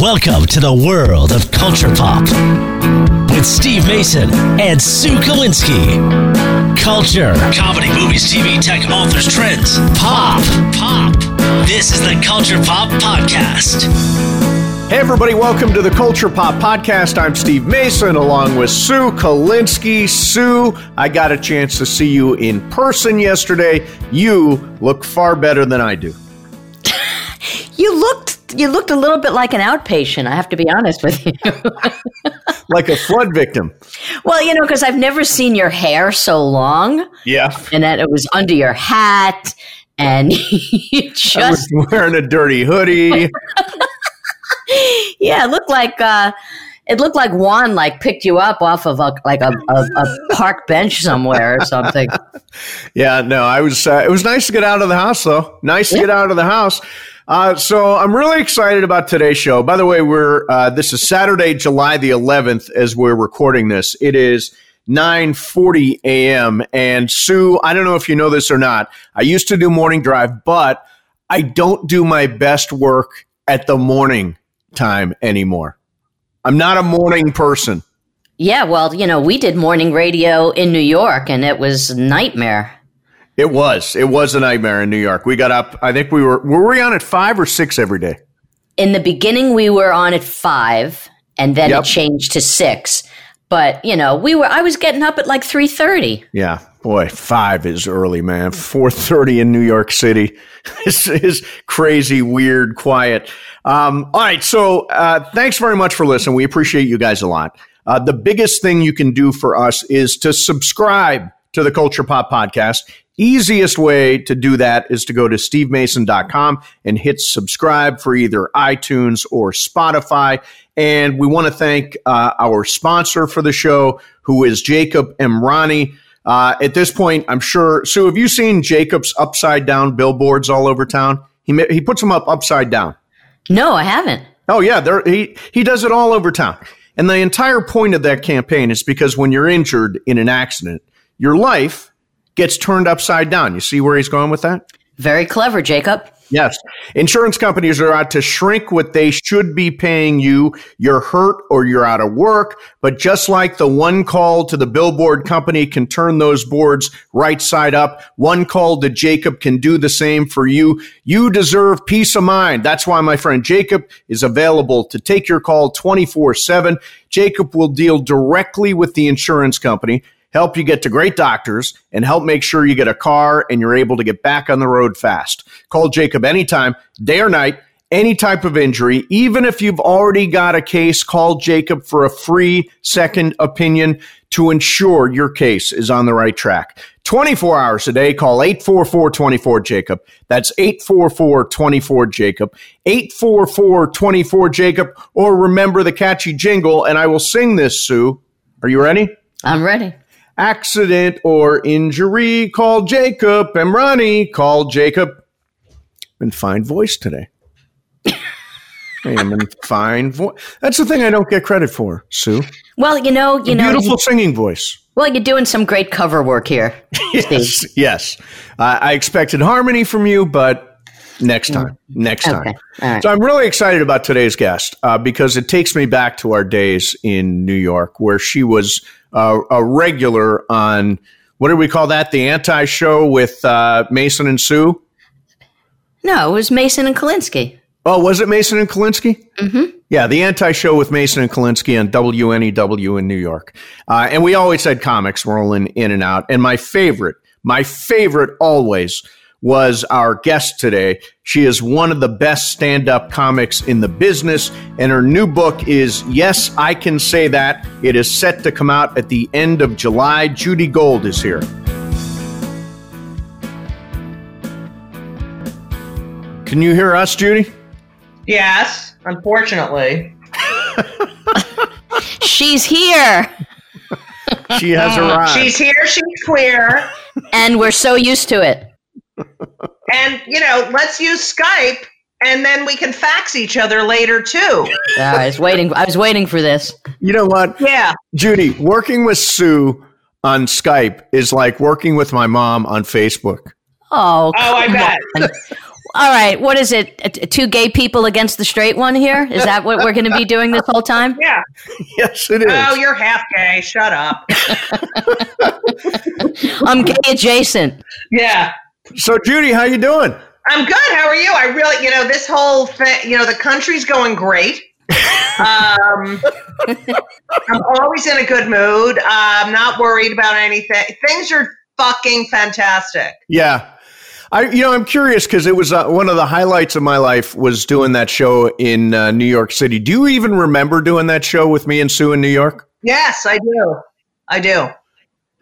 Welcome to the world of culture pop with Steve Mason and Sue Kolinsky. Culture, comedy, movies, TV, tech, authors, trends, pop, pop. This is the Culture Pop Podcast. Hey, everybody, welcome to the Culture Pop Podcast. I'm Steve Mason along with Sue Kolinsky. Sue, I got a chance to see you in person yesterday. You look far better than I do. You looked you looked a little bit like an outpatient. I have to be honest with you. like a flood victim. Well, you know, because I've never seen your hair so long. Yeah, and that it was under your hat, and you just I was wearing a dirty hoodie. yeah, it looked like. Uh, it looked like Juan like picked you up off of a like a, a, a park bench somewhere or something. yeah, no, I was. Uh, it was nice to get out of the house, though. Nice to yeah. get out of the house. Uh, so I'm really excited about today's show. By the way, we're uh, this is Saturday, July the 11th, as we're recording this. It is 9:40 a.m. And Sue, I don't know if you know this or not. I used to do morning drive, but I don't do my best work at the morning time anymore. I'm not a morning person. Yeah, well, you know, we did morning radio in New York, and it was nightmare. It was. It was a nightmare in New York. We got up. I think we were. Were we on at five or six every day? In the beginning, we were on at five, and then yep. it changed to six. But you know, we were. I was getting up at like three thirty. Yeah, boy, five is early, man. Four thirty in New York City this is crazy, weird, quiet. Um, all right, so uh, thanks very much for listening. We appreciate you guys a lot. Uh, the biggest thing you can do for us is to subscribe to the Culture Pop Podcast. Easiest way to do that is to go to stevemason.com and hit subscribe for either iTunes or Spotify. And we want to thank uh, our sponsor for the show, who is Jacob Emrani. Uh, at this point, I'm sure, Sue, have you seen Jacob's upside down billboards all over town? He, he puts them up upside down. No, I haven't. Oh, yeah. He, he does it all over town. And the entire point of that campaign is because when you're injured in an accident, your life gets turned upside down. You see where he's going with that? Very clever, Jacob. Yes. Insurance companies are out to shrink what they should be paying you. You're hurt or you're out of work. But just like the one call to the billboard company can turn those boards right side up, one call to Jacob can do the same for you. You deserve peace of mind. That's why my friend Jacob is available to take your call 24 7. Jacob will deal directly with the insurance company help you get to great doctors, and help make sure you get a car and you're able to get back on the road fast. Call Jacob anytime, day or night, any type of injury. Even if you've already got a case, call Jacob for a free second opinion to ensure your case is on the right track. 24 hours a day, call 844-24-JACOB. That's 844-24-JACOB. 844-24-JACOB. Or remember the catchy jingle, and I will sing this, Sue. Are you ready? I'm ready accident or injury, call Jacob. Emrani, call Jacob. In fine voice today. I am in fine voice. That's the thing I don't get credit for, Sue. Well, you know, you know, beautiful singing voice. Well, you're doing some great cover work here. yes, yes. Uh, I expected harmony from you, but next mm. time, next okay. time. So I'm really excited about today's guest uh, because it takes me back to our days in New York, where she was uh, a regular on what do we call that? The anti show with uh, Mason and Sue? No, it was Mason and Kolinsky. Oh, was it Mason and Kolinsky? Mm-hmm. Yeah, the anti show with Mason and Kolinsky on WNEW in New York. Uh, and we always had comics rolling in and out. And my favorite, my favorite always was our guest today. She is one of the best stand up comics in the business, and her new book is Yes, I Can Say That. It is set to come out at the end of July. Judy Gold is here. Can you hear us, Judy? Yes, unfortunately. She's here. She has arrived. She's here, she's queer. And we're so used to it and you know, let's use Skype and then we can fax each other later too. Yeah, I was waiting. I was waiting for this. You know what? Yeah, Judy, working with Sue on Skype is like working with my mom on Facebook. Oh, oh, I bet. All right, what is it? Two gay people against the straight one here? Is that what we're going to be doing this whole time? Yeah. Yes, it is. Oh, you're half gay. Shut up. I'm gay adjacent. Yeah. So, Judy, how you doing? I'm good. How are you? I really, you know, this whole thing, you know, the country's going great. um, I'm always in a good mood. Uh, I'm not worried about anything. Things are fucking fantastic. Yeah. I, you know, I'm curious because it was uh, one of the highlights of my life was doing that show in uh, New York City. Do you even remember doing that show with me and Sue in New York? Yes, I do. I do.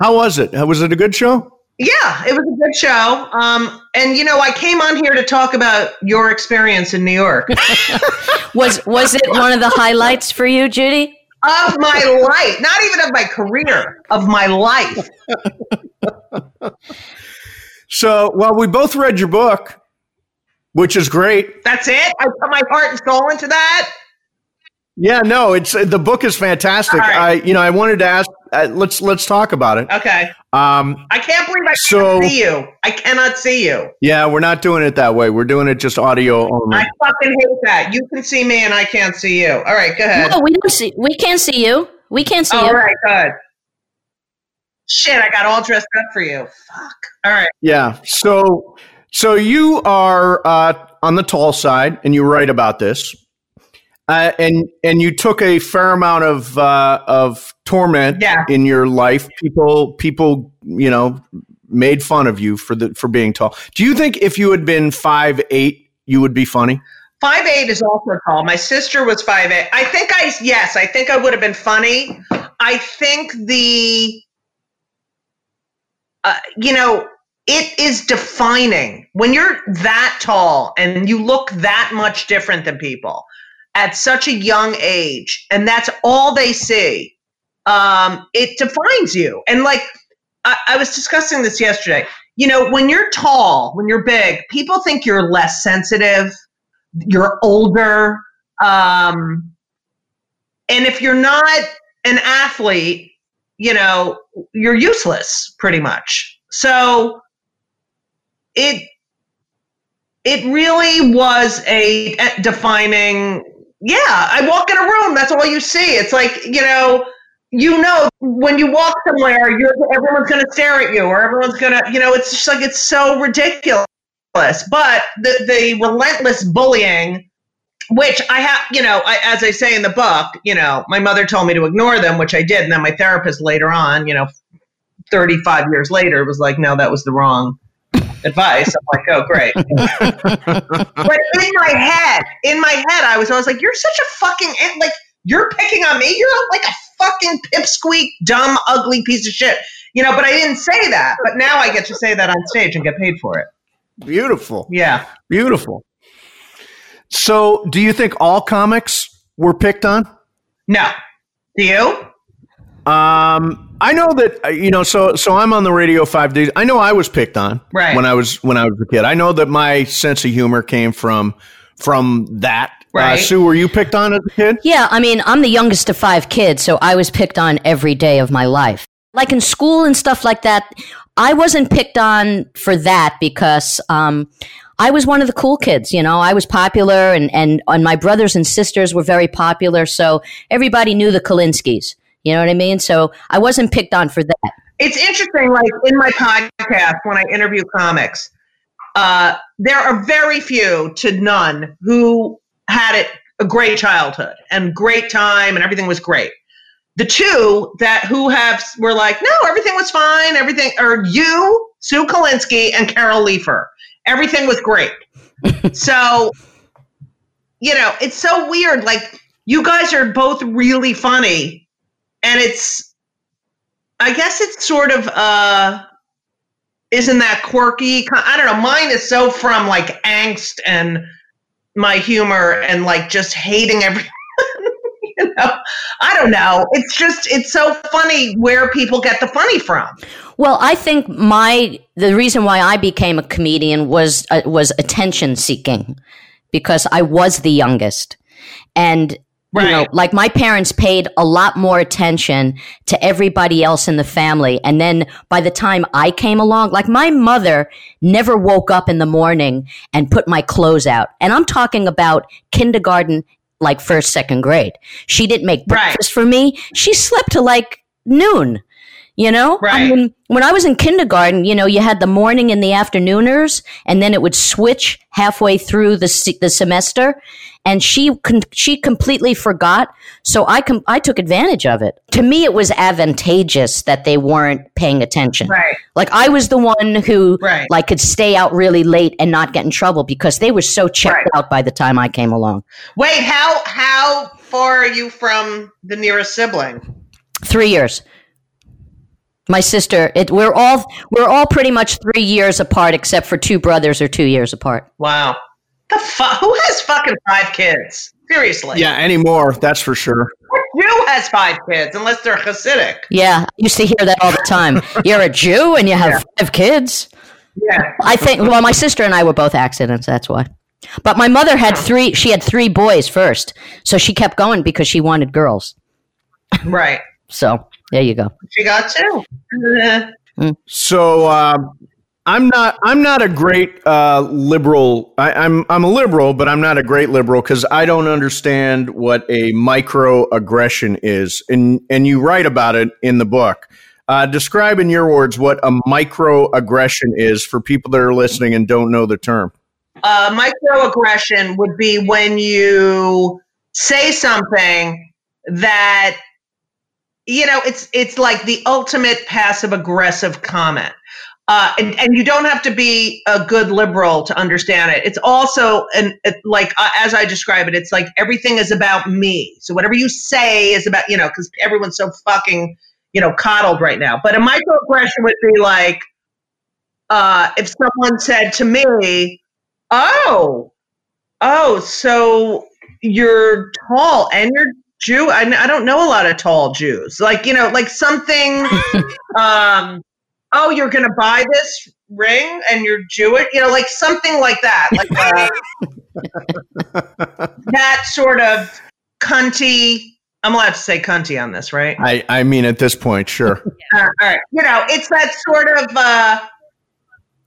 How was it? Was it a good show? Yeah, it was a good show. Um, and you know, I came on here to talk about your experience in New York. was was it one of the highlights for you, Judy? Of my life, not even of my career, of my life. so, well, we both read your book, which is great. That's it. I put my heart and soul into that. Yeah, no, it's the book is fantastic. Right. I, you know, I wanted to ask. Uh, let's let's talk about it. Okay. Um, I can't believe I so, can't see you. I cannot see you. Yeah, we're not doing it that way. We're doing it just audio only. I fucking hate that. You can see me and I can't see you. All right, go ahead. No, we don't see. We can't see you. We can't see all you. All right, good. Shit, I got all dressed up for you. Fuck. All right. Yeah. So, so you are uh, on the tall side, and you write about this. Uh, and and you took a fair amount of uh, of torment yeah. in your life. People people you know made fun of you for the for being tall. Do you think if you had been five eight, you would be funny? Five eight is also tall. My sister was five eight. I think I yes, I think I would have been funny. I think the uh, you know it is defining when you're that tall and you look that much different than people at such a young age and that's all they see um, it defines you. And like I, I was discussing this yesterday. You know when you're tall when you're big people think you're less sensitive you're older um, and if you're not an athlete you know you're useless pretty much. So it it really was a defining yeah, I walk in a room, that's all you see. It's like, you know, you know when you walk somewhere, you're everyone's going to stare at you or everyone's going to, you know, it's just like it's so ridiculous. But the the relentless bullying which I have, you know, I, as I say in the book, you know, my mother told me to ignore them, which I did, and then my therapist later on, you know, 35 years later was like, no, that was the wrong advice. I'm like, oh, great. but in my head, in my head, I was always like, you're such a fucking, like, you're picking on me. You're like a fucking pipsqueak, dumb, ugly piece of shit. You know, but I didn't say that. But now I get to say that on stage and get paid for it. Beautiful. Yeah. Beautiful. So, do you think all comics were picked on? No. Do you? Um, I know that uh, you know. So, so I'm on the radio five days. I know I was picked on right. when I was when I was a kid. I know that my sense of humor came from from that. Uh, right. Uh, Sue, were you picked on as a kid? Yeah, I mean, I'm the youngest of five kids, so I was picked on every day of my life. Like in school and stuff like that, I wasn't picked on for that because um, I was one of the cool kids, you know. I was popular, and, and and my brothers and sisters were very popular, so everybody knew the Kolinskis. You know what I mean? So I wasn't picked on for that. It's interesting, like in my podcast, when I interview comics, uh, there are very few to none who had it a great childhood and great time and everything was great. The two that who have were like, no, everything was fine, everything or you, Sue Kolinsky and Carol Leifer. Everything was great. so, you know, it's so weird. Like you guys are both really funny and it's i guess it's sort of uh isn't that quirky? I don't know mine is so from like angst and my humor and like just hating everything you know? I don't know. It's just it's so funny where people get the funny from. Well i think my the reason why i became a comedian was uh, was attention seeking because i was the youngest. And You know, Right. like my parents paid a lot more attention to everybody else in the family. And then by the time I came along, like my mother never woke up in the morning and put my clothes out. And I'm talking about kindergarten, like first, second grade. She didn't make Right. breakfast for me. She slept till like noon. You know, I mean, when I was in kindergarten, you know, you had the morning and the afternooners, and then it would switch halfway through the se- the semester. And she con- she completely forgot, so I com- I took advantage of it. To me, it was advantageous that they weren't paying attention. Right. Like I was the one who Right. like could stay out really late and not get in trouble because they were so checked Right. out by the time I came along. Wait, how how far are you from the nearest sibling? Three years. My sister, it, we're all we're all pretty much three years apart, except for two brothers are two years apart. Wow. The fu- who has fucking five kids? Seriously. Yeah, anymore. That's for sure. Who has five kids unless they're Hasidic? Yeah, I used to hear that all the time. You're a Jew and you have five kids. Yeah. I think. Well, my sister and I were both accidents. That's why. But my mother had three. She had three boys first, so she kept going because she wanted girls. Right. So there you go. She got two. Eh. So um, I'm not. I'm not a great uh, liberal. I, I'm. I'm a liberal, but I'm not a great liberal because I don't understand what a microaggression is, and and you write about it in the book. Uh, describe in your words what a microaggression is for people that are listening and don't know the term. Uh, microaggression would be when you say something that you know it's it's like the ultimate passive aggressive comment uh, and, and you don't have to be a good liberal to understand it it's also an it, like uh, as i describe it it's like everything is about me so whatever you say is about you know because everyone's so fucking you know coddled right now but a microaggression would be like uh, if someone said to me Oh, oh, so you're tall and you're Jew. I, I don't know a lot of tall Jews. Like you know, like something. um, oh, you're gonna buy this ring and you're Jewish. You know, like something like that. Like uh, that sort of cunty. I'm allowed to say cunty on this, right? I. I mean, at this point, sure. Uh, all right. You know, it's that sort of, uh,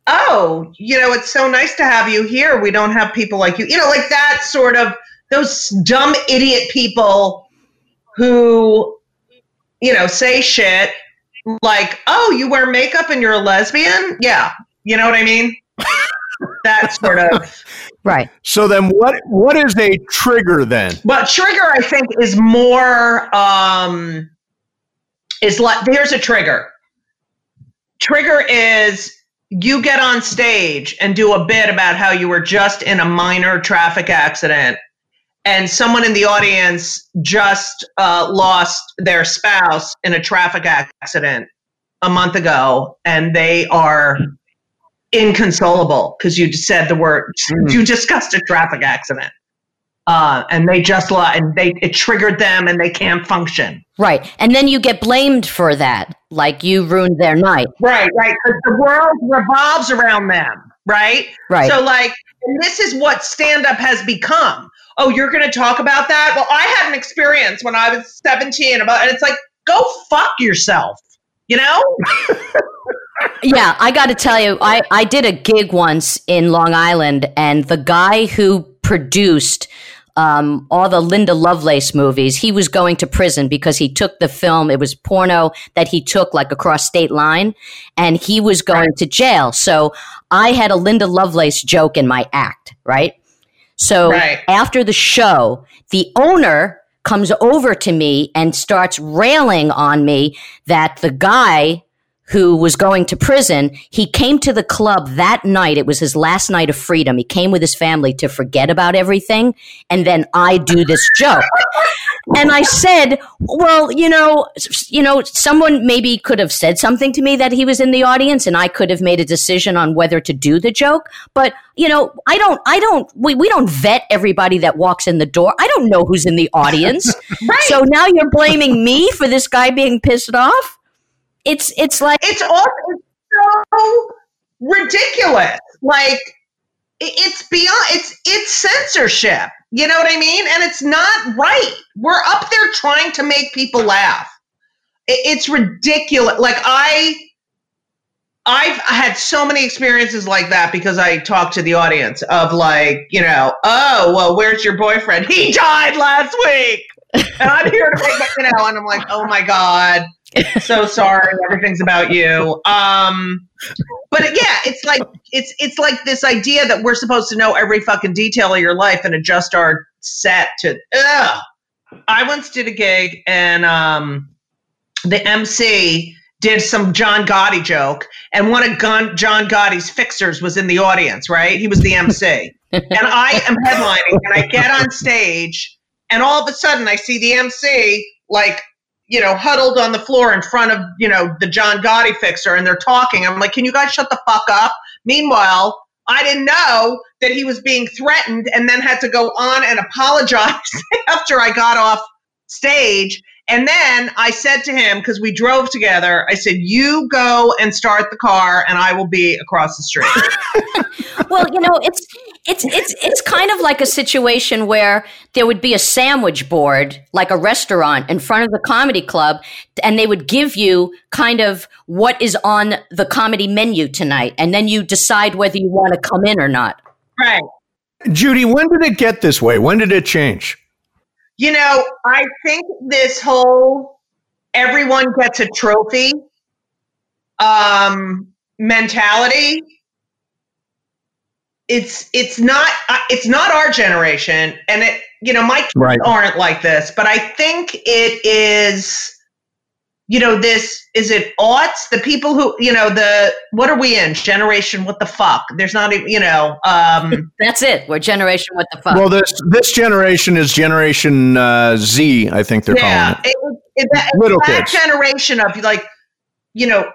oh, you know, it's so nice to have you here. We don't have people like you. You know, like that sort of, those dumb idiot people who, you know, say shit like, oh, you wear makeup and you're a lesbian? Yeah. You know what I mean? that sort of. Right. So then, what? What is a trigger then? well trigger, I think, is more um is like here's a trigger. Trigger is you get on stage and do a bit about how you were just in a minor traffic accident and someone in the audience just uh, lost their spouse in a traffic accident a month ago and they are inconsolable because you just said the word Mm. you discussed a traffic accident uh, and they just lo- and they it triggered them and they can't function Right. And then you get blamed for that, like you ruined their night. right right because the world revolves around them right Right. so like and this is what stand up has become oh you're going to talk about that well i had an experience when i was 17 about and it's like go fuck yourself you know Yeah, I got to tell you, I, I did a gig once in Long Island, and the guy who produced um, all the Linda Lovelace movies, he was going to prison because he took the film. It was porno that he took like across state line, and he was going to jail. So I had a Linda Lovelace joke in my act, right? So Right. after the show, the owner comes over to me and starts railing on me that the guy who was going to prison, he came to the club that night. It was his last night of freedom. He came with his family to forget about everything. And then I do this joke. And I said, well, you know, you know, someone maybe could have said something to me that he was in the audience and I could have made a decision on whether to do the joke. But, you know, I don't, I don't, we, we don't vet everybody that walks in the door. I don't know who's in the audience. right So now you're blaming me for this guy being pissed off? It's, it's like, it's all it's so ridiculous like it's beyond it's it's censorship You know what I mean? And it's not right. We're up there trying to make people laugh. It's ridiculous. Like I I've had so many experiences like that because I talk to the audience of like, you know, oh, well, where's your boyfriend? He died last week. And I'm here to make my, you know, and I'm like, oh my God, so sorry, everything's about you. Um, but yeah, it's like it's it's like this idea that we're supposed to know every fucking detail of your life and adjust our set to. Ugh. I once did a gig and um, the MC did some John Gotti joke, and one of John Gotti's fixers was in the audience, right? He was the MC. and I am headlining, and I get on stage, and all of a sudden I see the MC like, you know, huddled on the floor in front of, you know, the John Gotti fixer, and they're talking. I'm like, can you guys shut the fuck up? Meanwhile, I didn't know that he was being threatened and then had to go on and apologize after I got off stage. And then I said to him, because we drove together, I said, You go and start the car, and I will be across the street. well, you know, it's it's it's it's kind of like a situation where there would be a sandwich board, like a restaurant, in front of the comedy club, and they would give you kind of what is on the comedy menu tonight, and then you decide whether you want to come in or not. Right. Judy, when did it get this way? When did it change? You know, I think this whole everyone gets a trophy um, mentality. It's it's not uh, it's not our generation, and it you know my kids right. aren't like this, but I think it is you know, this is it aughts, the people who, you know, the what are we in? Generation what the fuck? There's not even, you know, um That's it. We're generation what the fuck. Well, this this generation is generation uh, Z, I think they're yeah, calling it. it, it that, Little that kids. generation of like, you know,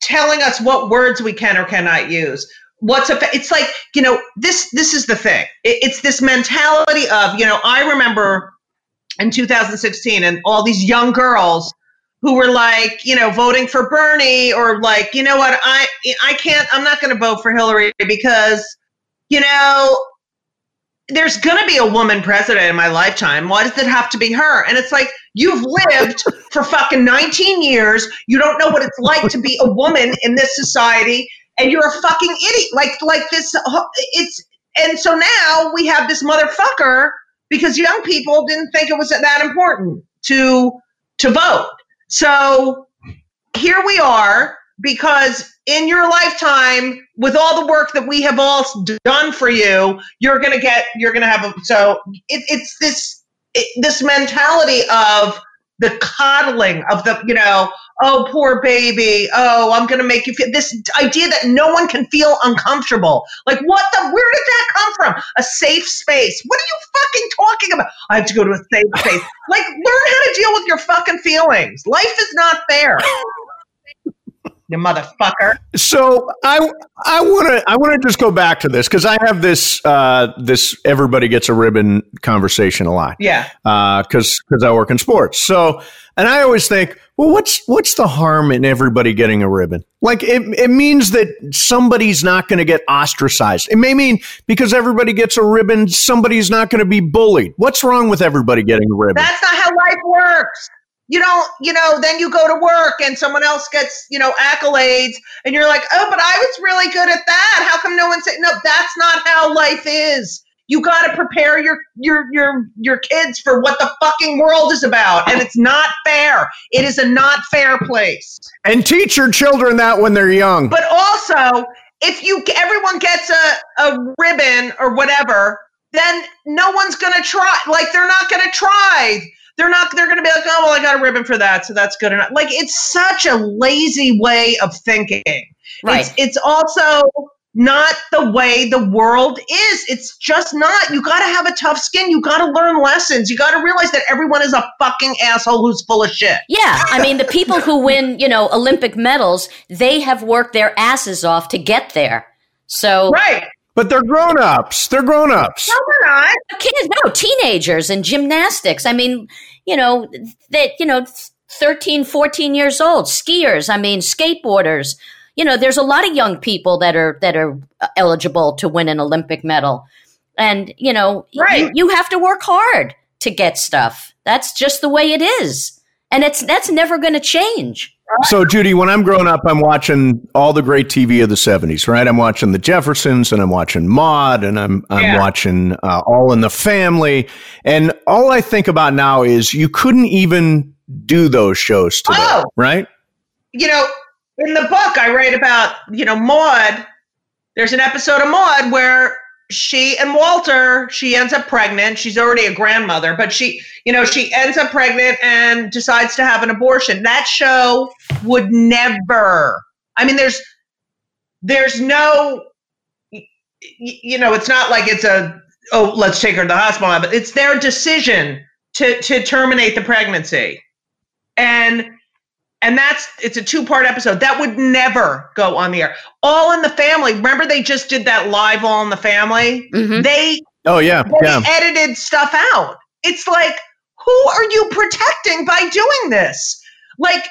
telling us what words we can or cannot use. What's a, it's like, you know, this this is the thing. It, it's this mentality of, you know, I remember in 2016 and all these young girls who were like, you know, voting for Bernie or like, you know what, I I can't I'm not going to vote for Hillary because you know, there's going to be a woman president in my lifetime. Why does it have to be her? And it's like you've lived for fucking 19 years. You don't know what it's like to be a woman in this society and you're a fucking idiot. Like like this it's and so now we have this motherfucker because young people didn't think it was that important to to vote. So here we are because in your lifetime with all the work that we have all done for you you're going to get you're going to have a so it, it's this it, this mentality of the coddling of the you know oh poor baby. Oh i'm to make you feel this idea that no one can feel uncomfortable. Like what the where did that come from? A safe space. What are you fucking talking about? I have to go to a safe space. Like learn how to deal with your fucking feelings. Life is not fair you motherfucker. So I I want to I want to just go back to this because I have this uh, this everybody gets a ribbon conversation a lot. Yeah. Because uh, because I work in sports. So and I always think, well, what's what's the harm in everybody getting a ribbon? Like it it means that somebody's not going to get ostracized. It may mean because everybody gets a ribbon, somebody's not going to be bullied. What's wrong with everybody getting a ribbon? That's not how life works you don't, you know, then you go to work and someone else gets, you know, accolades and you're like, oh, but I was really good at that. How come no one said, no, that's not how life is. You got to prepare your, your, your, your kids for what the fucking world is about. And it's not fair. It is a not fair place. And teach your children that when they're young. But also, if you, everyone gets a, a ribbon or whatever, then no one's going to try. Like, they're not going to try they're not they're going to be like oh well i got a ribbon for that so that's good enough. Like it's such a lazy way of thinking. Right. It's, it's also not the way the world is. It's just not. You got to have a tough skin. You got to learn lessons. You got to realize that everyone is a fucking asshole who's full of shit. Yeah. I mean the people who win you know olympic medals they have worked their asses off to get there. So right but they're grown ups. They're grown ups. No, they're not. Kids, no, teenagers and gymnastics. I mean, you know, that, you know, 13, 14 years old, skiers, I mean, skateboarders. You know, there's a lot of young people that are that are uh, eligible to win an Olympic medal. And, you know, Right. you, you have to work hard to get stuff. That's just the way it is. And it's that's never going to change. So, Judy, when I'm growing up, I'm watching all the great TV of the '70s, right? I'm watching The Jeffersons, and I'm watching Maude, and I'm I'm Yeah. watching uh, All in the Family, and all I think about now is you couldn't even do those shows today, Oh. right? you know, in the book I write about, you know, Maude. There's an episode of Maude where she and Walter, she ends up pregnant. She's already a grandmother, but she, you know, she ends up pregnant and decides to have an abortion. That show would never. I mean, there's, there's no, you know, it's not like it's a, oh, let's take her to the hospital. But it's their decision to to terminate the pregnancy, and and that's it's a two part episode that would never go on the air. All in the Family. Remember they just did that live All in the Family. Mhm. They Oh yeah, they yeah. edited stuff out. It's like, who are you protecting by doing this? Like,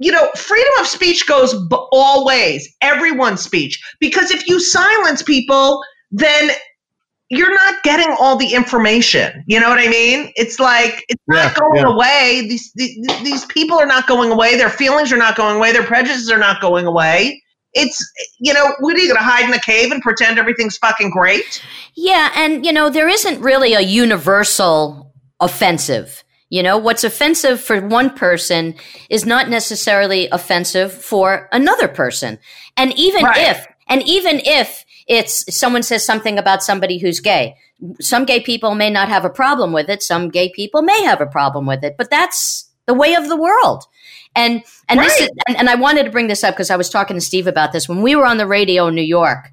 you know, freedom of speech goes b- all ways, everyone's speech. Because if you silence people, then you're not getting all the information. You know what I mean? It's like it's Yeah, not going yeah. away. These, these these people are not going away. Their feelings are not going away. Their prejudices are not going away. It's you know, what are you going to hide in a cave and pretend everything's fucking great? Yeah, and you know, there isn't really a universal offensive. You know, what's offensive for one person is not necessarily offensive for another person. And even Right. if, and even if it's someone says something about somebody who's gay, some gay people may not have a problem with it. Some gay people may have a problem with it, but that's the way of the world. And, and this is, and, and I wanted to bring this up because I was talking to Steve about this when we were on the radio in New York.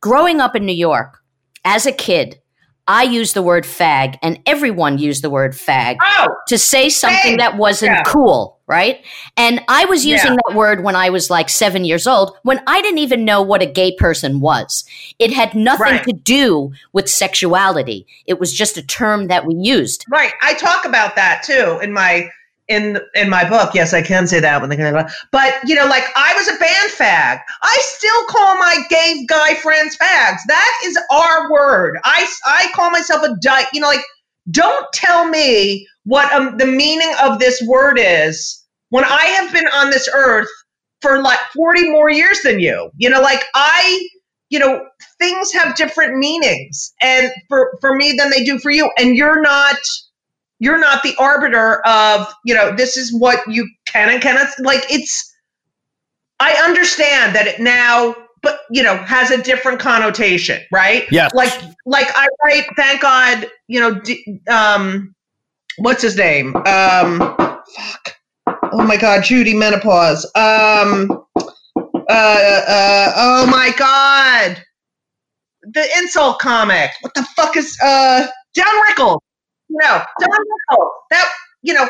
Growing up in New York, as a kid, I used the word fag, and everyone used the word fag Oh, to say something Same. that wasn't Yeah. cool, right? And I was using Yeah. that word when I was like seven years old, when I didn't even know what a gay person was. It had nothing Right. to do with sexuality. It was just a term that we used. Right. I talk about that too in my in in my book. Yes, I can say that when they can. But you know, like I was a band fag. I still call my gay guy friends fags. That is our word. I I call myself a dyke. You know, like don't tell me what um, the meaning of this word is when I have been on this earth for like 40 more years than you. You know, like I, you know, things have different meanings and for for me than they do for you and you're not you're not the arbiter of, you know, this is what you can and cannot like it's I understand that it now but you know has a different connotation, right? Yes. Like like I write thank God, you know, d- um what's his name? Um fuck. Oh my god, Judy menopause. Um uh uh oh my god. The insult comic. What the fuck is uh Don Rickles? No, Don Rickles. That you know,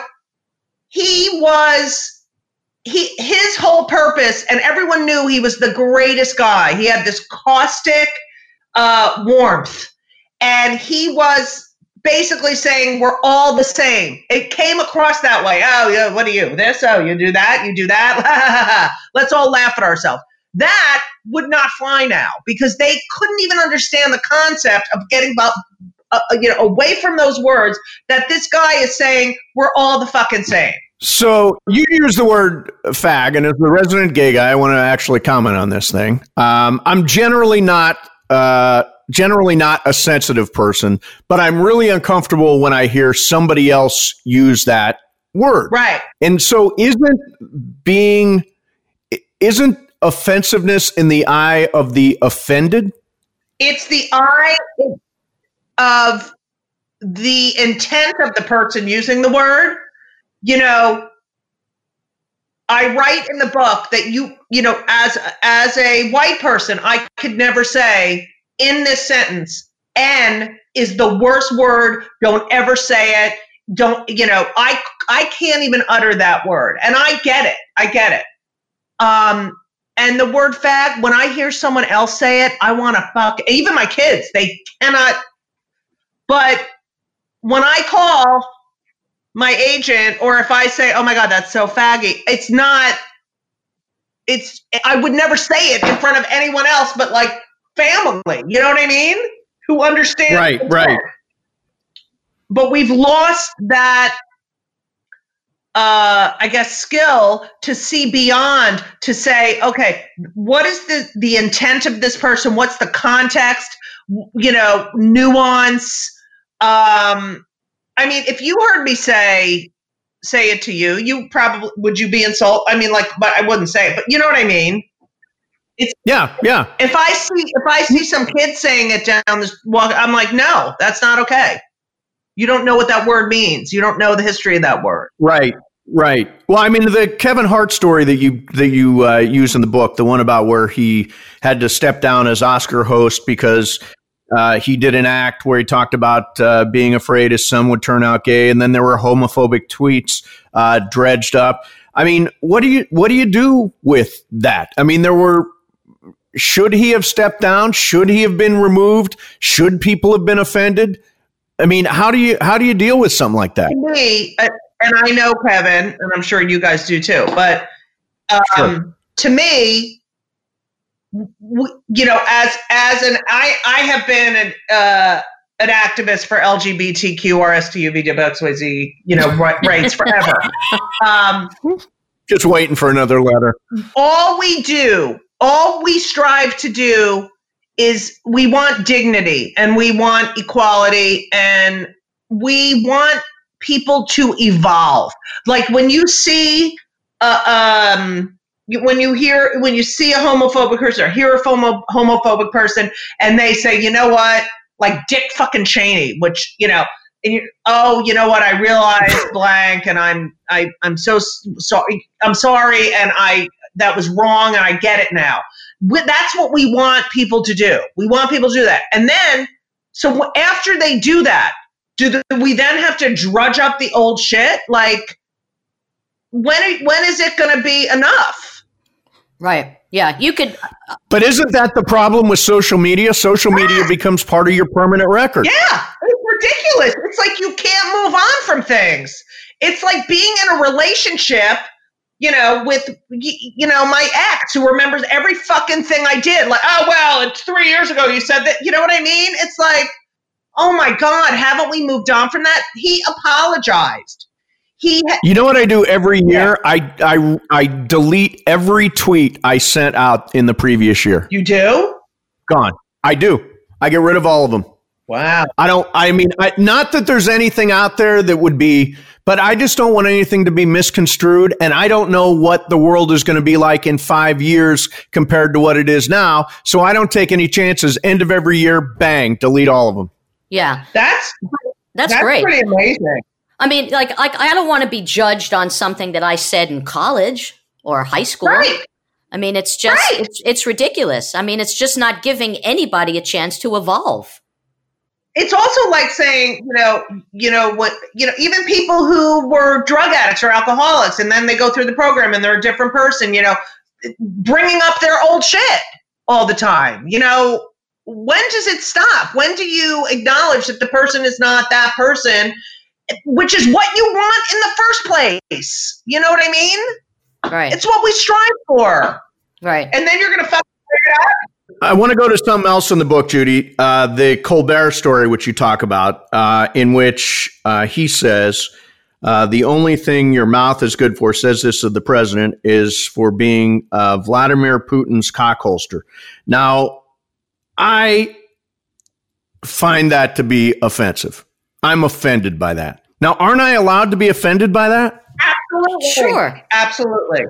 he was he his whole purpose and everyone knew he was the greatest guy. He had this caustic uh warmth and he was basically saying we're all the same. It came across that way. Oh, yeah, what are you? This? Oh, you do that? You do that? Let's all laugh at ourselves. That would not fly now because they couldn't even understand the concept of getting about, uh, you know away from those words that this guy is saying we're all the fucking same. So you use the word fag, and as the resident gay guy, I want to actually comment on this thing. Um, I'm generally not uh, generally not a sensitive person, but I'm really uncomfortable when I hear somebody else use that word. Right. And so, isn't being isn't offensiveness in the eye of the offended? It's the eye of the intent of the person using the word. You know, I write in the book that you, you know, as as a white person, I could never say in this sentence, N is the worst word. Don't ever say it. Don't, you know, I I can't even utter that word. And I get it. I get it. Um, and the word fag, when I hear someone else say it, I want to fuck. Even my kids, they cannot. But when I call my agent, or if I say, "Oh my god, that's so faggy," it's not. It's. I would never say it in front of anyone else, but like family. You know what I mean? who understand. Right, right. But we've lost that uh, I guess, skill to see beyond to say, okay, what is the the intent of this person? What's the context? You know, nuance. Um, I mean, if you heard me say say it to you, you probably would you be insult? I mean, like, but I wouldn't say it, but you know what I mean. It's, yeah, yeah. If I see if I see some kid saying it down this walk, I'm like, no, that's not okay. You don't know what that word means. You don't know the history of that word. Right. Right. Well, I mean, the Kevin Hart story that you that you uh, use in the book, the one about where he had to step down as Oscar host because uh, he did an act where he talked about uh, being afraid his son would turn out gay, and then there were homophobic tweets uh, dredged up. I mean, what do you what do you do with that? I mean, there were. Should he have stepped down? Should he have been removed? Should people have been offended? I mean, how do you how do you deal with something like that? To me, and I know Kevin, and I'm sure you guys do too. But um, sure. to me, you know, as as an I I have been an uh, an activist for LGBTQ RSTUVWXYZ, you know, rights forever. Um, Just waiting for another letter. All we do, all we strive to do is we want dignity and we want equality and we want people to evolve. Like when you see, uh, um, when you hear, when you see a homophobic person or hear a homo- homophobic person, and they say, you know what, like Dick fucking Cheney, which you know, and you, oh, you know what, I realize blank, and I'm, I, I'm so sorry, I'm sorry, and I that was wrong, and I get it now. That's what we want people to do. We want people to do that, and then. So after they do that, do the, we then have to drudge up the old shit? Like, when when is it going to be enough? Right. Yeah, you could. Uh, but isn't that the problem with social media? Social media becomes part of your permanent record. Yeah, it's ridiculous. It's like you can't move on from things. It's like being in a relationship, you know, with you know my ex who remembers every fucking thing I did. Like, oh well, it's three years ago you said that. You know what I mean? It's like oh my God, haven't we moved on from that? He apologized. He ha- you know what I do every year? Yeah. I, I, I delete every tweet I sent out in the previous year. You do? Gone. I do. I get rid of all of them. Wow. I don't, I mean, I, not that there's anything out there that would be, but I just don't want anything to be misconstrued. And I don't know what the world is going to be like in five years compared to what it is now. So I don't take any chances. End of every year, bang, delete all of them. Yeah. That's that's, great. that's great. pretty amazing. I mean, like, like I don't want to be judged on something that I said in college or high school. Right. I mean, it's just right. it's, it's ridiculous. I mean, it's just not giving anybody a chance to evolve. It's also like saying, you know, you know what, you know, even people who were drug addicts or alcoholics, and then they go through the program and they're a different person. You know, bringing up their old shit all the time. You know, when does it stop? When do you acknowledge that the person is not that person, which is what you want in the first place? You know what I mean? Right. It's what we strive for. Right. And then you're going to figure it out. I want to go to something else in the book, Judy. Uh, the Colbert story, which you talk about, uh, in which uh, he says uh, the only thing your mouth is good for, says this of the president, is for being uh, Vladimir Putin's cockholster. Now, I find that to be offensive. I'm offended by that. Now, aren't I allowed to be offended by that? Absolutely. Sure. Absolutely.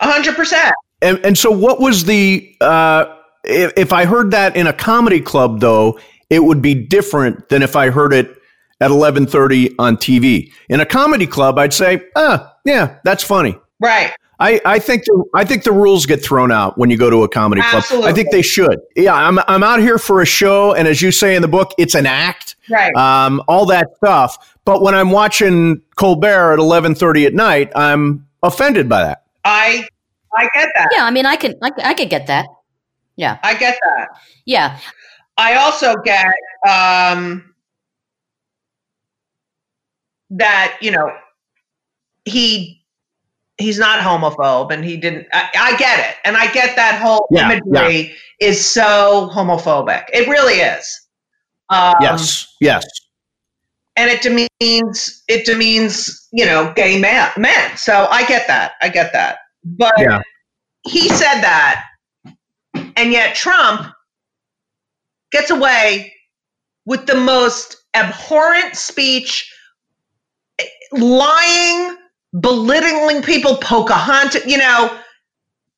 A hundred percent. And and so what was the uh if, if I heard that in a comedy club though, it would be different than if I heard it at 11:30 on TV. In a comedy club, I'd say, "Ah, yeah, that's funny." Right. I, I think the, I think the rules get thrown out when you go to a comedy Absolutely. club. I think they should. Yeah, I'm I'm out here for a show, and as you say in the book, it's an act. Right. Um, all that stuff. But when I'm watching Colbert at 11:30 at night, I'm offended by that. I I get that. Yeah, I mean, I can I, I could get that. Yeah, I get that. Yeah. I also get um, that you know he he's not homophobe and he didn't I, I get it and i get that whole Yeah, imagery is so homophobic it really is um, yes, yes. and it demeans it demeans you know gay man, men so i get that i get that but Yeah. he said that. And yet trump gets away with the most abhorrent speech lying belittling people pocahontas you know.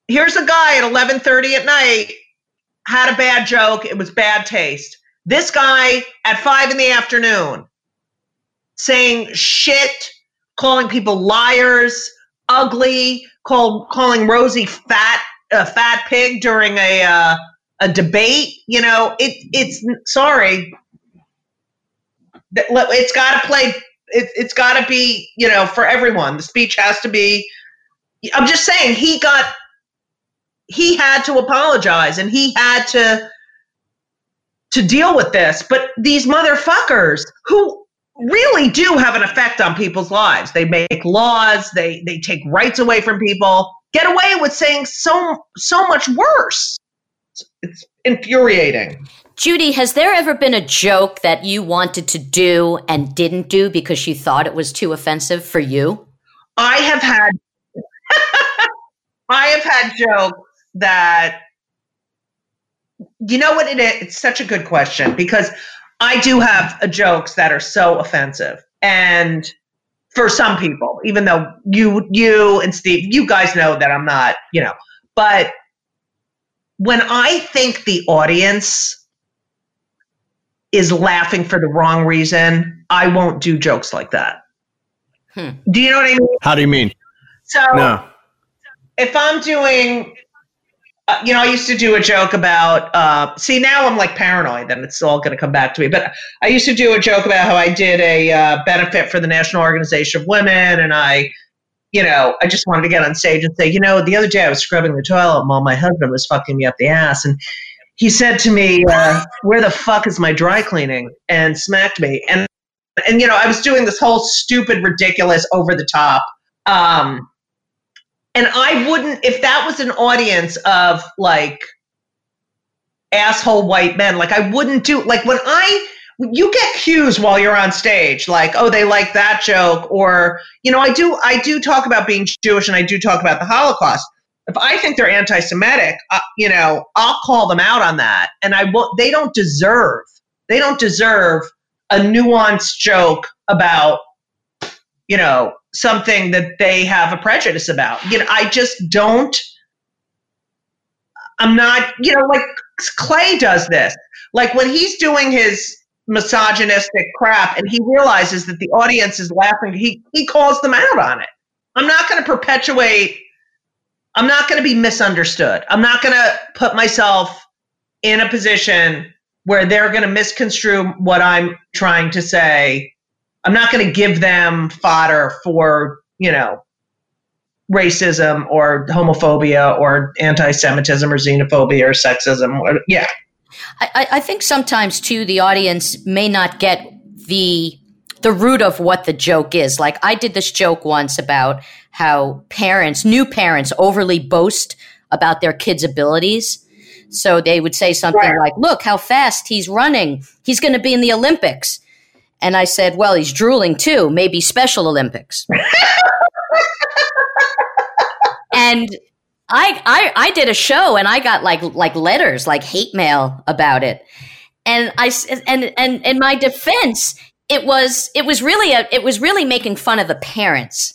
Here's a guy at 11:30 at night had a bad joke. It was bad taste. This guy at 5 in the afternoon saying shit calling people liars ugly call, calling rosie fat a fat pig during a uh, a debate you know it it's sorry. It's got to play it, it's got to be you know for everyone. The speech has to be i'm just saying he got he had to apologize and he had to to deal with this. But these motherfuckers who really do have an effect on people's lives. They make laws they they take rights away from people get away with saying so so much worse. It's infuriating. Judy, has there ever been a joke that you wanted to do and didn't do because you thought it was too offensive for you? I have had I have had jokes that you know what it is? It's such a good question because I do have uh, jokes that are so offensive and for some people even though you you and Steve you guys know that I'm not you know but when I think the audience is laughing for the wrong reason I won't do jokes like that Hmm. do you know what I mean How do you mean? so No. if I'm doing, uh, you know, I used to do a joke about. Uh, see, now I'm like paranoid that it's all going to come back to me. But I used to do a joke about how I did a uh, benefit for the National Organization of Women, and I, you know, I just wanted to get on stage and say, you know, the other day I was scrubbing the toilet while my husband was fucking me up the ass, and he said to me, uh, "Where the fuck is my dry cleaning?" and smacked me, and and you know, I was doing this whole stupid, ridiculous, over the top. Um, and I wouldn't, if that was an audience of like asshole white men, like I wouldn't do, like when I, you get cues while you're on stage, like, oh, they like that joke, or, you know, I do, I do talk about being Jewish and I do talk about the Holocaust. If I think they're anti Semitic, uh, you know, I'll call them out on that. And I won't, they don't deserve, they don't deserve a nuanced joke about you know something that they have a prejudice about. You know i just don't i'm not you know like clay does this. Like when he's doing his misogynistic crap and he realizes that the audience is laughing he he calls them out on it. I'm not going to perpetuate i'm not going to be misunderstood. I'm not going to put myself in a position where they're going to misconstrue what i'm trying to say I'm not going to give them fodder for, you know, racism or homophobia or anti Semitism or xenophobia or sexism. Or, yeah. I, I- think sometimes too the audience may not get the the root of what the joke is. Like I did this joke once about how parents, new parents, overly boast about their kids' abilities. So they would say something Right. like, "Look how fast he's running! He's going to be in the Olympics." And I said, "Well, he's drooling too. Maybe Special Olympics." and I, I I did a show and I got like like letters like hate mail about it. And I and and in my defense, it was it was really a it was really making fun of the parents,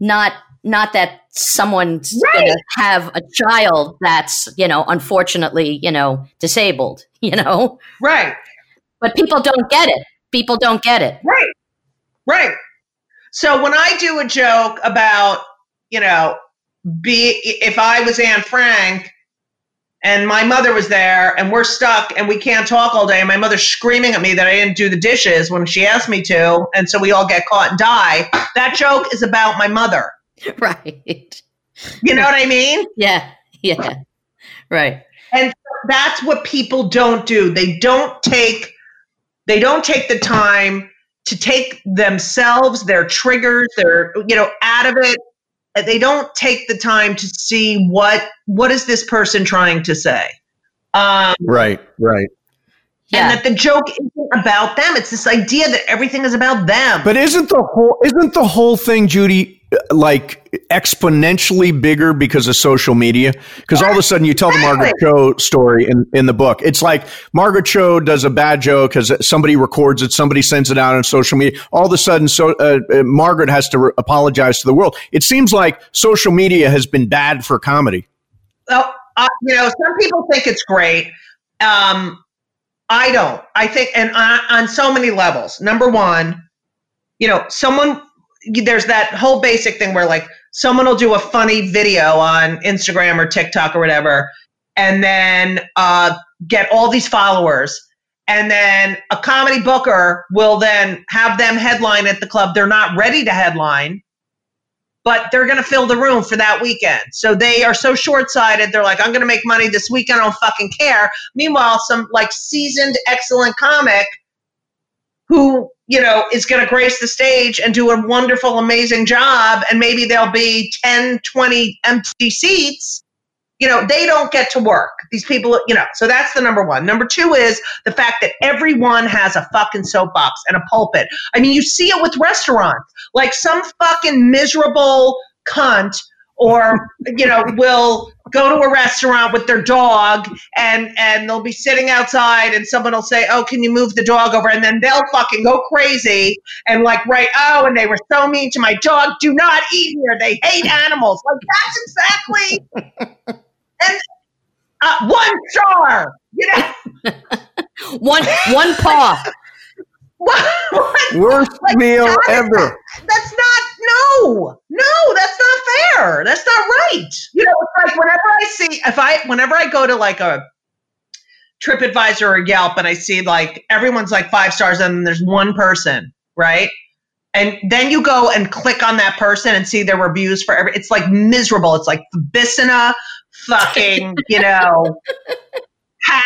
not not that someone's Right. gonna have a child that's you know unfortunately you know disabled you know Right. but people don't get it people don't get it Right. Right. So when I do a joke about, you know, be if I was Anne Frank and my mother was there and we're stuck and we can't talk all day and my mother's screaming at me that I didn't do the dishes when she asked me to and so we all get caught and die, that joke is about my mother. right You know what I mean? yeah yeah right And that's what people don't do they don't take they don't take the time to take themselves their triggers their you know out of it they don't take the time to see what what is this person trying to say. Um, right, right. Yeah. And that the joke isn't about them. It's this idea that everything is about them. But isn't the whole isn't the whole thing, Judy, like exponentially bigger because of social media? Because all of a sudden you tell the Margaret Cho story in, in the book. It's like Margaret Cho does a bad joke because somebody records it, somebody sends it out on social media. All of a sudden, so uh, uh, Margaret has to re- apologize to the world. It seems like social media has been bad for comedy. Well, uh, you know, some people think it's great. Um, I don't. I think, and on, on so many levels. Number one, you know, someone there's that whole basic thing where like someone will do a funny video on Instagram or TikTok or whatever, and then uh, get all these followers. And then a comedy booker will then have them headline at the club. They're not ready to headline, but they're going to fill the room for that weekend. So they are so short sighted. They're like, I'm going to make money this weekend. I don't fucking care. Meanwhile, some like seasoned, excellent comic who, you know, is going to grace the stage and do a wonderful, amazing job. And maybe there'll be 10, 20 empty seats. You know, they don't get to work. These people, you know, so that's the number one. Number two is the fact that everyone has a fucking soapbox and a pulpit. I mean, you see it with restaurants. Like some fucking miserable cunt or you know will go to a restaurant with their dog and and they'll be sitting outside and someone will say oh can you move the dog over and then they'll fucking go crazy and like right oh and they were so mean to my dog do not eat here they hate animals like that's exactly and uh, one star you know one one paw Worst like, meal ever. That's not no, no, that's not fair. That's not right. You know, it's like whenever I see if I whenever I go to like a TripAdvisor or Yelp and I see like everyone's like five stars and then there's one person, right? And then you go and click on that person and see their reviews for every. It's like miserable. It's like Bissina, fucking, you know,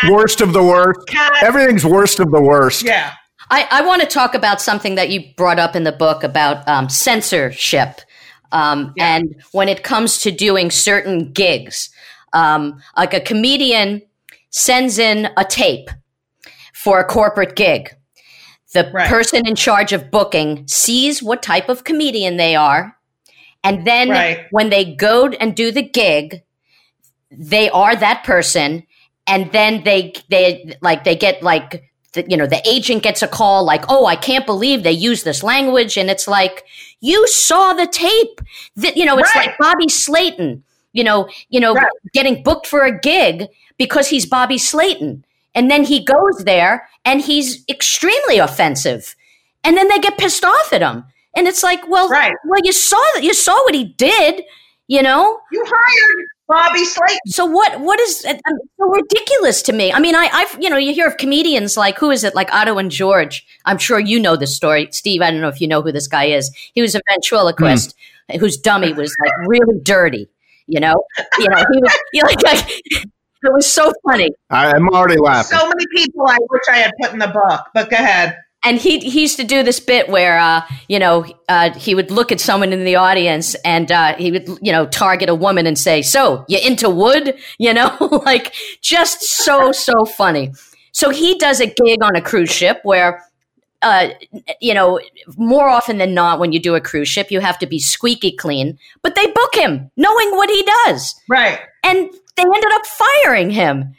worst of the worst. Cat. Everything's worst of the worst. Yeah. I, I want to talk about something that you brought up in the book about um, censorship. Um, yeah. And when it comes to doing certain gigs, um, like a comedian sends in a tape for a corporate gig. The right. person in charge of booking sees what type of comedian they are. And then right. when they go and do the gig, they are that person. And then they, they like, they get like the, you know, the agent gets a call like, "Oh, I can't believe they use this language," and it's like, you saw the tape. That you know, it's right. like Bobby Slayton, you know, you know, getting booked for a gig because he's Bobby Slayton, and then he goes there and he's extremely offensive, and then they get pissed off at him, and it's like, well, right. well, you saw that, you saw what he did, you know, you hired Bobby Slayton. So what? What is um, so ridiculous to me? I mean, I, I've you know you hear of comedians like who is it like Otto and George. I'm sure you know this story, Steve. I don't know if you know who this guy is. He was a ventriloquist mm. whose dummy was like really dirty. You know, you know he was you know, like it was so funny. I'm already laughing. So many people I wish I had put in the book, but go ahead and he he used to do this bit where uh, you know uh, he would look at someone in the audience and uh, he would you know target a woman and say, "So you into wood?" You know, like just so so funny. So he does a gig on a cruise ship where. Uh, you know, more often than not, when you do a cruise ship, you have to be squeaky clean. But they book him, knowing what he does, right? And they ended up firing him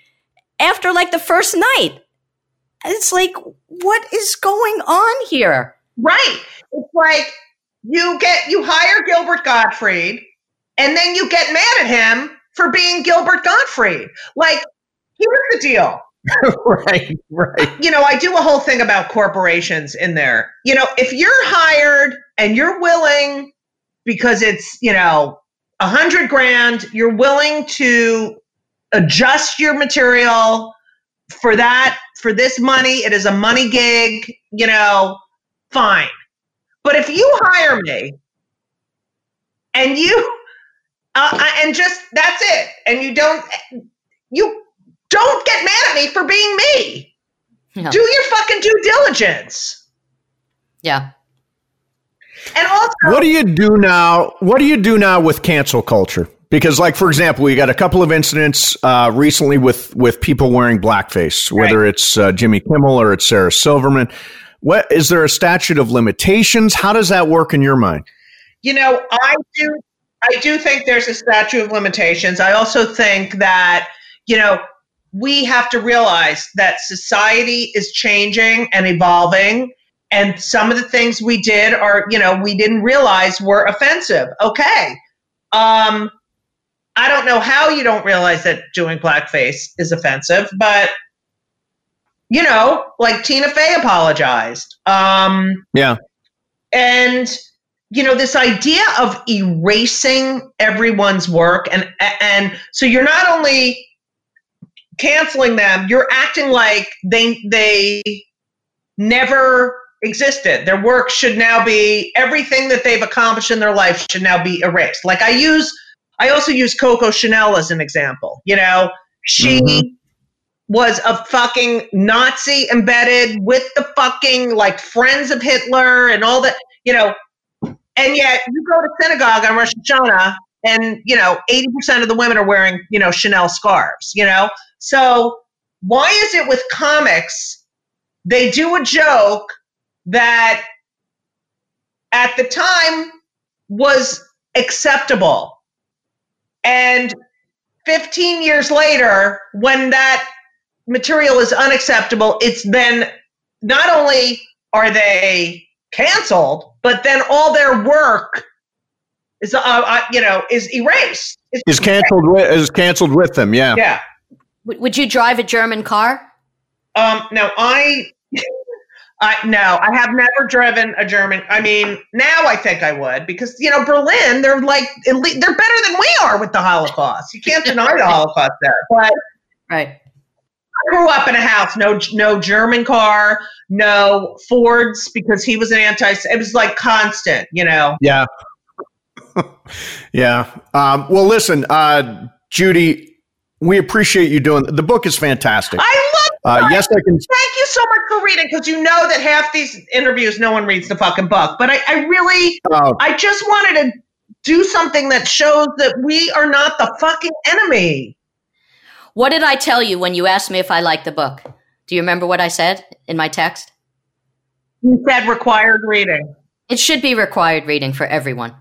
after like the first night. It's like, what is going on here? Right. It's like you get you hire Gilbert Gottfried and then you get mad at him for being Gilbert Gottfried. Like, here's the deal. right, right. You know, I do a whole thing about corporations in there. You know, if you're hired and you're willing because it's, you know, a hundred grand, you're willing to adjust your material for that for this money it is a money gig you know fine but if you hire me and you uh, and just that's it and you don't you don't get mad at me for being me do your fucking due diligence yeah And also, what do you do now? What do you do now with cancel culture? Because, like for example, we got a couple of incidents uh, recently with with people wearing blackface, whether right. it's uh, Jimmy Kimmel or it's Sarah Silverman. What is there a statute of limitations? How does that work in your mind? You know, I do. I do think there's a statute of limitations. I also think that you know we have to realize that society is changing and evolving. And some of the things we did are you know we didn't realize were offensive. Okay. Um i don't know how you don't realize that doing blackface is offensive but you know like tina fey apologized. Um yeah. and you know this idea of erasing everyone's work and and so you're not only canceling them you're acting like they they never existed. Their work should now be everything that they've accomplished in their life should now be erased. Like I use, I also use Coco Chanel as an example. You know, she mm-hmm. was a fucking Nazi embedded with the fucking like friends of Hitler and all that. You know, and yet you go to synagogue on Rosh Hashanah and you know 80% of the women are wearing you know Chanel scarves. You know, so why is it with comics? They do a joke that at the time was acceptable. And 15 years later, when that material is unacceptable, it's then not only are they canceled, but then all their work is, uh, uh, you know, is erased. It's is canceled with, is canceled with them. Yeah. Yeah. Would you drive a German car? Um, no, I I no, I have never driven a German. I mean, now I think I would because you know Berlin, they're like they're better than we are with the Holocaust. You can't deny the Holocaust there. But right, I grew up in a house no no German car, no Fords because he was an anti. It was like constant, you know. Yeah, yeah. Um, well, listen, uh, Judy, we appreciate you doing. The book is fantastic. I love uh, yes, I can. Thank you so much for reading because you know that half these interviews, no one reads the fucking book. But I, I really, oh. I just wanted to do something that shows that we are not the fucking enemy. What did I tell you when you asked me if I liked the book? Do you remember what I said in my text? You said required reading. It should be required reading for everyone.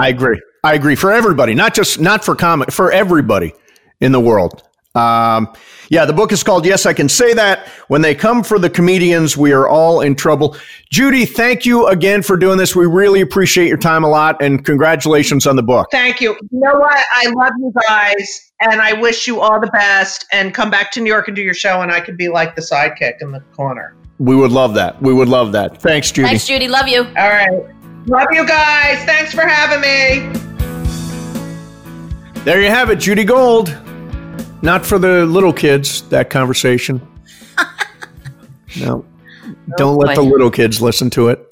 I agree. I agree for everybody, not just not for comic, for everybody in the world. Um, yeah, the book is called Yes, I Can Say That. When they come for the comedians, we are all in trouble. Judy, thank you again for doing this. We really appreciate your time a lot and congratulations on the book. Thank you. You know what? I love you guys and I wish you all the best and come back to New York and do your show and I could be like the sidekick in the corner. We would love that. We would love that. Thanks, Judy. Thanks, Judy. Love you. All right. Love you guys. Thanks for having me. There you have it, Judy Gold. Not for the little kids, that conversation. no. Don't let the little kids listen to it.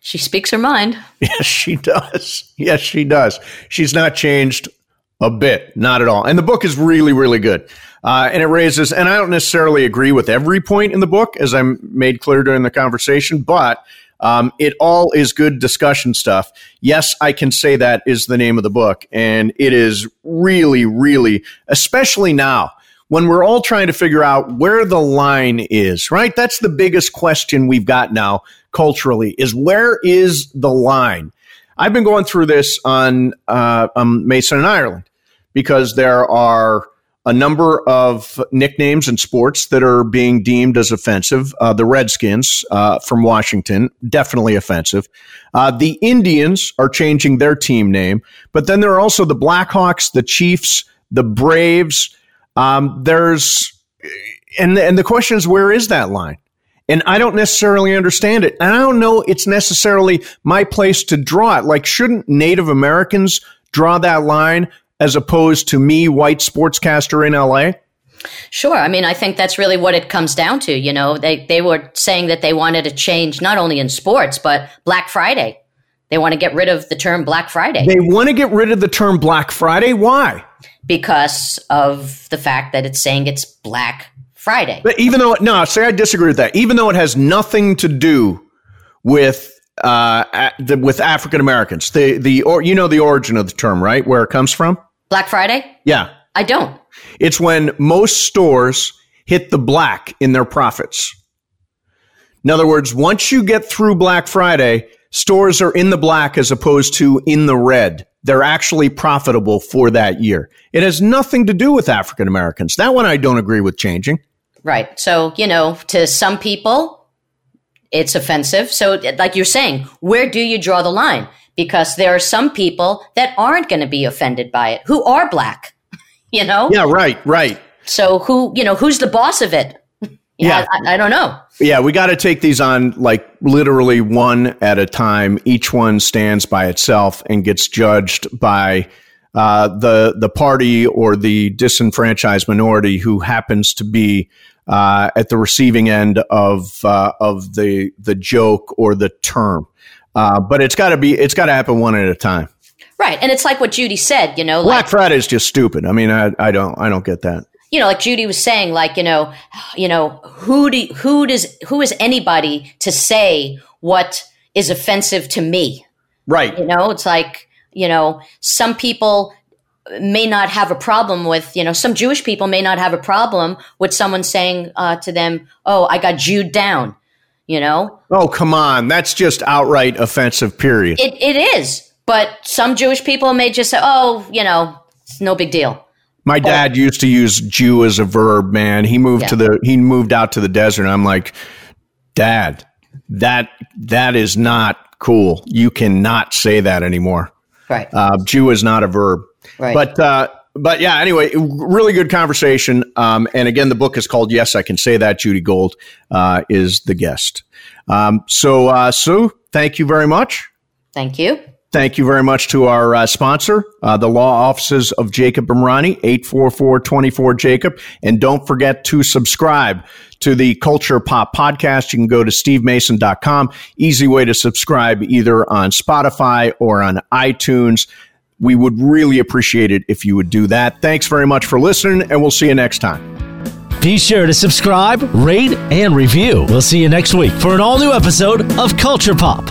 She speaks her mind. Yes, she does. Yes, she does. She's not changed a bit, not at all. And the book is really, really good. Uh, and it raises, and I don't necessarily agree with every point in the book, as I made clear during the conversation, but um, it all is good discussion stuff. Yes, I can say that is the name of the book. And it is really, really, especially now when we're all trying to figure out where the line is, right? That's the biggest question we've got now culturally is where is the line? I've been going through this on, uh, um, Mason and Ireland because there are a number of nicknames in sports that are being deemed as offensive. Uh, the Redskins uh, from Washington, definitely offensive. Uh, the Indians are changing their team name, but then there are also the Blackhawks, the Chiefs, the Braves. Um, there's and and the question is, where is that line? And I don't necessarily understand it. And I don't know it's necessarily my place to draw it. Like, shouldn't Native Americans draw that line? As opposed to me, white sportscaster in LA? Sure. I mean, I think that's really what it comes down to. You know, they, they were saying that they wanted to change not only in sports, but Black Friday. They want to get rid of the term Black Friday. They want to get rid of the term Black Friday. Why? Because of the fact that it's saying it's Black Friday. But even though, no, say I disagree with that. Even though it has nothing to do with uh, the, with African Americans. The the or you know the origin of the term, right? Where it comes from? Black Friday? Yeah, I don't. It's when most stores hit the black in their profits. In other words, once you get through Black Friday, stores are in the black as opposed to in the red. They're actually profitable for that year. It has nothing to do with African Americans. That one I don't agree with changing. Right. So, you know, to some people, it's offensive. So, like you're saying, where do you draw the line? Because there are some people that aren't going to be offended by it, who are black, you know? Yeah, right, right. So, who, you know, who's the boss of it? Yeah, I, I, don't know. Yeah, we got to take these on like literally one at a time. Each one stands by itself and gets judged by uh, the the party or the disenfranchised minority who happens to be uh, at the receiving end of uh, of the the joke or the term. Uh, but it's got to be it's got to happen one at a time. Right, and it's like what Judy said. You know, Black like, Friday is just stupid. I mean, I, I don't I don't get that you know, like Judy was saying, like, you know, you know, who do who does who is anybody to say what is offensive to me? Right. You know, it's like, you know, some people may not have a problem with, you know, some Jewish people may not have a problem with someone saying uh, to them, "Oh, I got Jewed down," you know. Oh, come on, that's just outright offensive. Period. It it is, but some Jewish people may just say, "Oh, you know, it's no big deal." My dad used to use Jew as a verb, man. He moved yeah. to the he moved out to the desert. I'm like, Dad, that that is not cool. You cannot say that anymore. Right. Uh, Jew is not a verb. Right. But uh, but yeah, anyway, really good conversation. Um, and again, the book is called Yes, I Can Say That. Judy Gold uh, is the guest. Um, so, uh, Sue, thank you very much. Thank you. Thank you very much to our uh, sponsor, uh, the law offices of Jacob Emrani, 844-24-JACOB. And don't forget to subscribe to the Culture Pop podcast. You can go to stevemason.com. Easy way to subscribe either on Spotify or on iTunes. We would really appreciate it if you would do that. Thanks very much for listening, and we'll see you next time. Be sure to subscribe, rate, and review. We'll see you next week for an all new episode of Culture Pop.